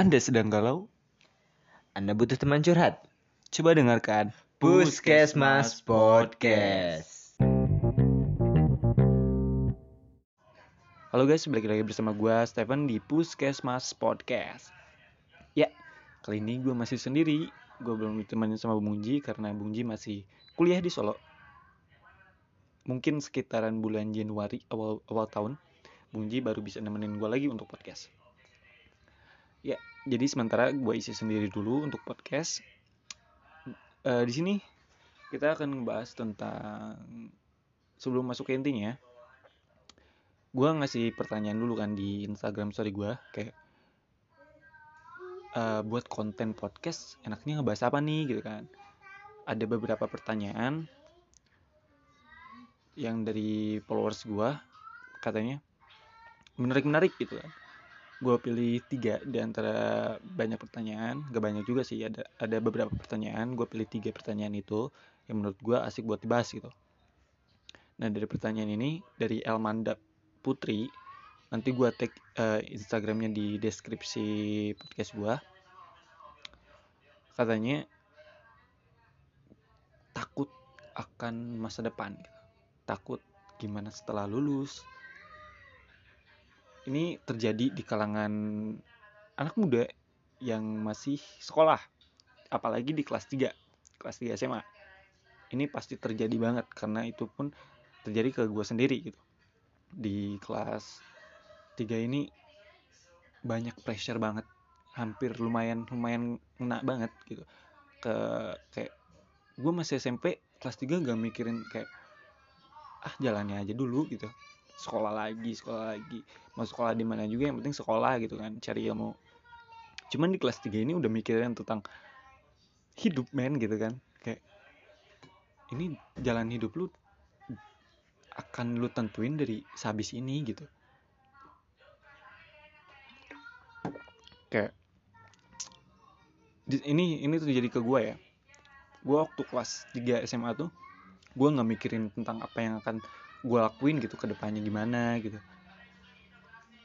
Anda sedang galau? Anda butuh teman curhat? Coba dengarkan Puskesmas Podcast. Halo guys, balik lagi bersama gue Stephen di Puskesmas Podcast. Ya, kali ini gue masih sendiri. Gue belum ditemani sama Bung Ji karena Bung Ji masih kuliah di Solo. Mungkin sekitaran bulan Januari awal awal tahun, Bung Ji baru bisa nemenin gue lagi untuk podcast. Ya, jadi sementara gue isi sendiri dulu untuk podcast. Eh, di sini kita akan ngebahas tentang sebelum masuk ke intinya. Gue ngasih pertanyaan dulu kan di Instagram story gue kayak eh, buat konten podcast enaknya ngebahas apa nih gitu kan. Ada beberapa pertanyaan yang dari followers gue katanya menarik-menarik gitu kan gue pilih tiga di antara banyak pertanyaan. Gak banyak juga sih ada ada beberapa pertanyaan. Gue pilih tiga pertanyaan itu yang menurut gue asik buat dibahas gitu. Nah dari pertanyaan ini dari Elmanda Putri nanti gue tag eh, Instagramnya di deskripsi podcast gue katanya takut akan masa depan. Takut gimana setelah lulus ini terjadi di kalangan anak muda yang masih sekolah apalagi di kelas 3 kelas 3 SMA ini pasti terjadi banget karena itu pun terjadi ke gue sendiri gitu. Di kelas 3 ini banyak pressure banget hampir lumayan lumayan kena banget gitu. Ke kayak gue masih SMP kelas 3 gak mikirin kayak ah jalannya aja dulu gitu sekolah lagi sekolah lagi. Mau sekolah di mana juga yang penting sekolah gitu kan cari ilmu. Cuman di kelas 3 ini udah mikirin tentang hidup men gitu kan. Kayak ini jalan hidup lu akan lu tentuin dari sehabis ini gitu. Kayak ini ini terjadi ke gue ya. Gue waktu kelas 3 SMA tuh gue nggak mikirin tentang apa yang akan gue lakuin gitu ke depannya gimana gitu.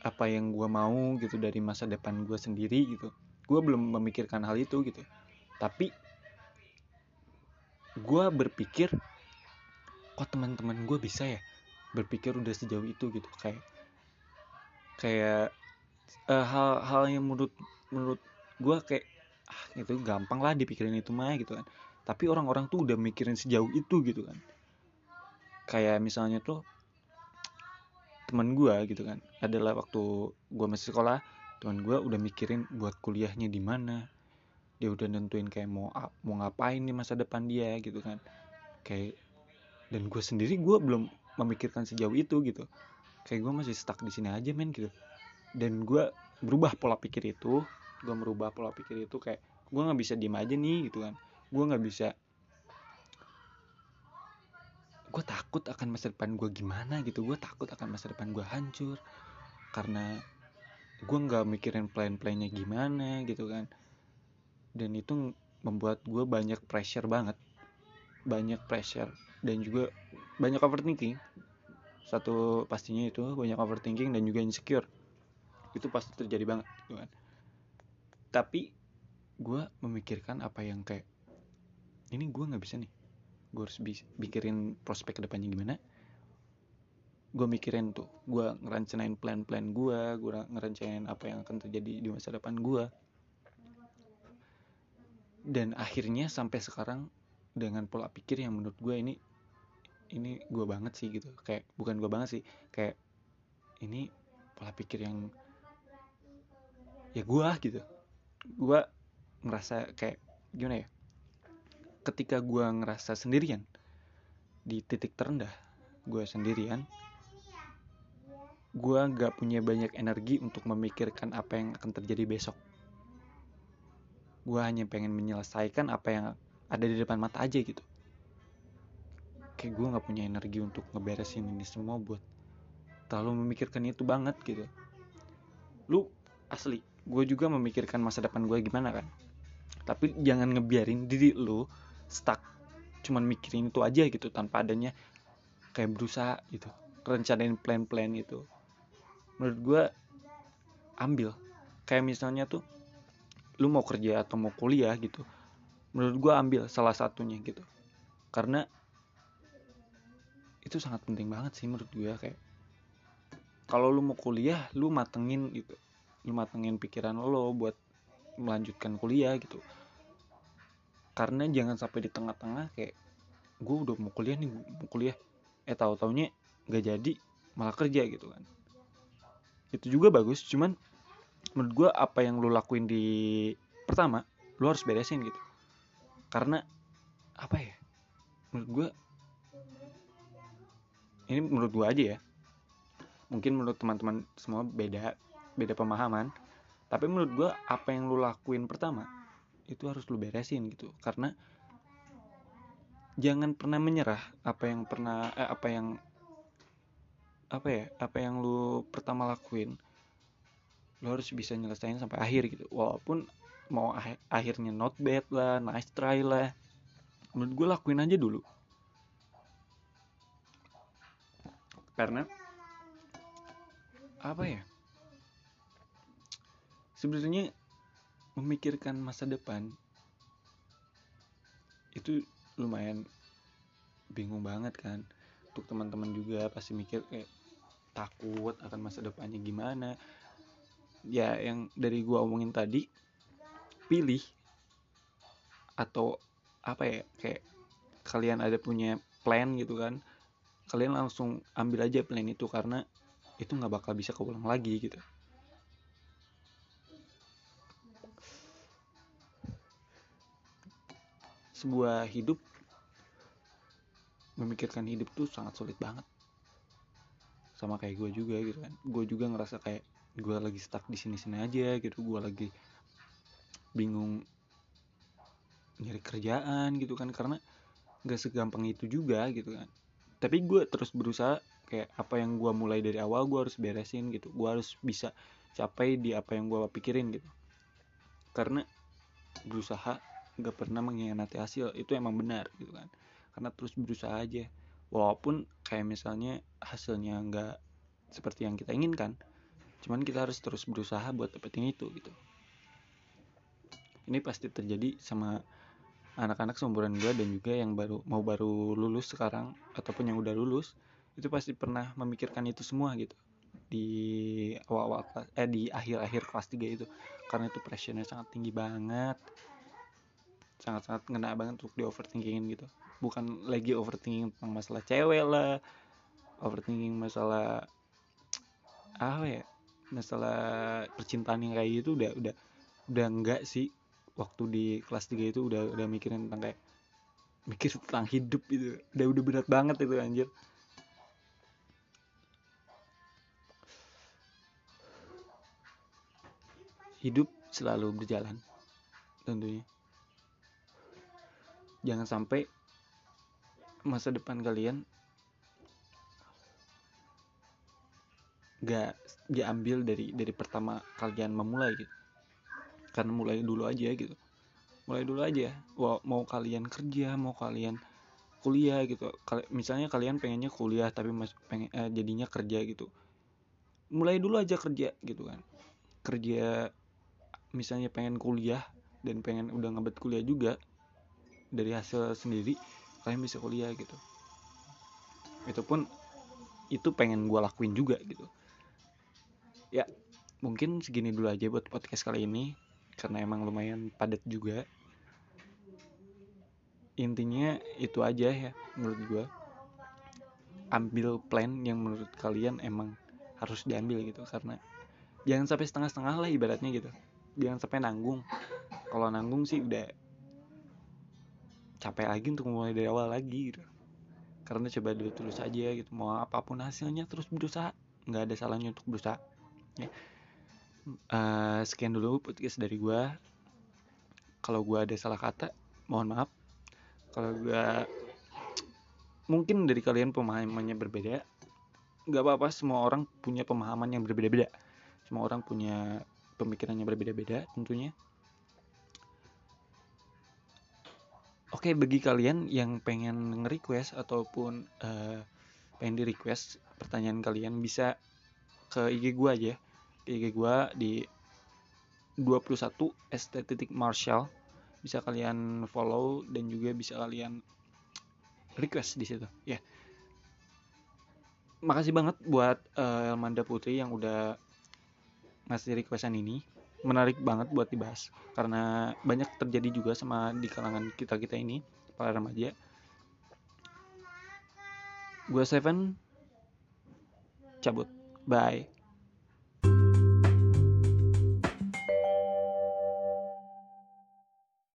Apa yang gue mau gitu dari masa depan gue sendiri gitu. Gue belum memikirkan hal itu gitu. Tapi gue berpikir kok teman-teman gue bisa ya berpikir udah sejauh itu gitu? Kayak kayak eh, hal-hal yang menurut menurut gue kayak ah itu gampang lah dipikirin itu mah gitu kan. Tapi orang-orang tuh udah mikirin sejauh itu gitu kan kayak misalnya tuh teman gue gitu kan. Adalah waktu gue masih sekolah teman gue udah mikirin buat kuliahnya di mana. Dia udah nentuin kayak mau mau ngapain di masa depan dia gitu kan. Kayak dan gue sendiri gue belum memikirkan sejauh itu gitu. Kayak gue masih stuck di sini aja men gitu. Dan gue berubah pola pikir itu gue merubah pola pikir itu kayak gue nggak bisa diem aja nih gitu kan. Gue nggak bisa gue takut akan masa depan gue gimana gitu. Gue takut akan masa depan gue hancur. Karena gue nggak mikirin plan-plannya gimana gitu kan. Dan itu membuat gue banyak pressure banget. Banyak pressure dan juga banyak overthinking. Satu pastinya itu banyak overthinking dan juga insecure. Itu pasti terjadi banget gitu kan. Tapi gue memikirkan apa yang kayak ini gue nggak bisa nih gue harus mikirin prospek ke depannya gimana. Gue mikirin tuh gue ngerencanain plan-plan gue gue ngerencanain apa yang akan terjadi di masa depan gue dan akhirnya sampai sekarang dengan pola pikir yang menurut gue ini ini gue banget sih gitu. Kayak bukan gue banget sih kayak ini pola pikir yang ya gue gitu. Gue ngerasa kayak gimana ya ketika gue ngerasa sendirian di titik terendah gue sendirian gue gak punya banyak energi untuk memikirkan apa yang akan terjadi besok. Gue hanya pengen menyelesaikan apa yang ada di depan mata aja gitu. Kayak gue gak punya energi untuk ngeberesin ini semua buat terlalu memikirkan itu banget gitu. Lu asli gue juga memikirkan masa depan gue gimana kan? Tapi jangan ngebiarin diri lu stuck cuman mikirin itu aja gitu tanpa adanya kayak berusaha gitu rencanain plan-plan itu. Menurut gue ambil. Kayak misalnya tuh lu mau kerja atau mau kuliah gitu menurut gue ambil salah satunya gitu. Karena itu sangat penting banget sih menurut gue kayak kalau lu mau kuliah lu matengin gitu. Lu matengin pikiran lo buat melanjutkan kuliah gitu karena jangan sampai di tengah-tengah kayak gue udah mau kuliah nih mau kuliah. Eh tahu taunya nggak jadi malah kerja gitu kan. Itu juga bagus cuman menurut gue apa yang lu lakuin di pertama lu harus beresin gitu. Karena apa ya menurut gue ini menurut gue aja ya. Mungkin menurut teman-teman semua beda beda pemahaman. Tapi menurut gue apa yang lu lakuin pertama itu harus lu beresin gitu. Karena jangan pernah menyerah apa yang pernah eh, apa yang apa ya apa yang lu pertama lakuin lu harus bisa nyelesain sampai akhir gitu. Walaupun mau ah akhirnya not bad lah nice try lah menurut gue lakuin aja dulu. Karena apa ya? Sebenarnya memikirkan masa depan itu lumayan bingung banget kan. Untuk teman-teman juga pasti mikir kayak takut akan masa depannya gimana. Ya yang dari gua omongin tadi pilih atau apa ya kayak kalian ada punya plan gitu kan kalian langsung ambil aja plan itu karena itu nggak bakal bisa keulang lagi gitu sebuah hidup memikirkan hidup tuh sangat sulit banget. Sama kayak gue juga gitu kan. Gue juga ngerasa kayak gue lagi stuck di sini sini aja gitu. Gue lagi bingung nyari kerjaan gitu kan. Karena gak segampang itu juga gitu kan. Tapi gue terus berusaha kayak apa yang gue mulai dari awal gue harus beresin gitu. Gue harus bisa capai di apa yang gue pikirin gitu. Karena berusaha gak pernah mengkhianati hasil. Itu emang benar gitu kan. Karena terus berusaha aja. Walaupun kayak misalnya hasilnya nggak seperti yang kita inginkan cuman kita harus terus berusaha buat dapetin itu gitu. Ini pasti terjadi sama anak-anak seumuran gue dan juga yang baru mau baru lulus sekarang ataupun yang udah lulus itu pasti pernah memikirkan itu semua gitu. Di awal-awal eh di akhir-akhir kelas 3 itu. Karena itu pressure-nya sangat tinggi banget sangat-sangat ngena banget untuk di overthinkingin gitu. Bukan lagi overthinking tentang masalah cewek lah overthinking masalah apa ya masalah percintaan yang kayak gitu udah udah udah enggak sih. Waktu di kelas 3 itu udah udah mikirin tentang kayak mikir tentang hidup itu udah udah berat banget itu anjir. Hidup selalu berjalan tentunya jangan sampai masa depan kalian gak diambil dari dari pertama kalian memulai gitu. Karena mulai dulu aja gitu. Mulai dulu aja. Mau, kalian kerja mau kalian kuliah gitu. Misalnya kalian pengennya kuliah tapi mas pengen eh, jadinya kerja gitu. Mulai dulu aja kerja gitu kan. Kerja misalnya pengen kuliah dan pengen udah ngebet kuliah juga dari hasil sendiri kalian bisa kuliah gitu. Itu pun itu pengen gue lakuin juga gitu. Ya mungkin segini dulu aja buat podcast kali ini karena emang lumayan padat juga. Intinya itu aja ya menurut gue ambil plan yang menurut kalian emang harus diambil gitu karena jangan sampai setengah-setengah lah ibaratnya gitu. Jangan sampai nanggung. Kalau nanggung sih udah capek lagi untuk mulai dari awal lagi gitu. Karena coba dulu terus aja gitu. Mau apa pun hasilnya terus berusaha. Nggak ada salahnya untuk berusaha ya. Uh, sekian dulu podcast dari gue kalau gue ada salah kata mohon maaf. Kalau gue mungkin dari kalian pemahamannya berbeda. Nggak apa-apa semua orang punya pemahaman yang berbeda-beda. Semua orang punya pemikirannya berbeda-beda tentunya Oke, bagi kalian yang pengen nge-request ataupun uh, pengen di-request pertanyaan kalian bisa ke IG gua aja. Ke IG gua di 21 st titik marshall. Bisa kalian follow dan juga bisa kalian request di situ. Ya. Makasih banget buat uh, Elmanda Putri yang udah ngasih requestan ini menarik banget buat dibahas. Karena banyak terjadi juga sama di kalangan kita kita ini para remaja. Gue Seven cabut. Bye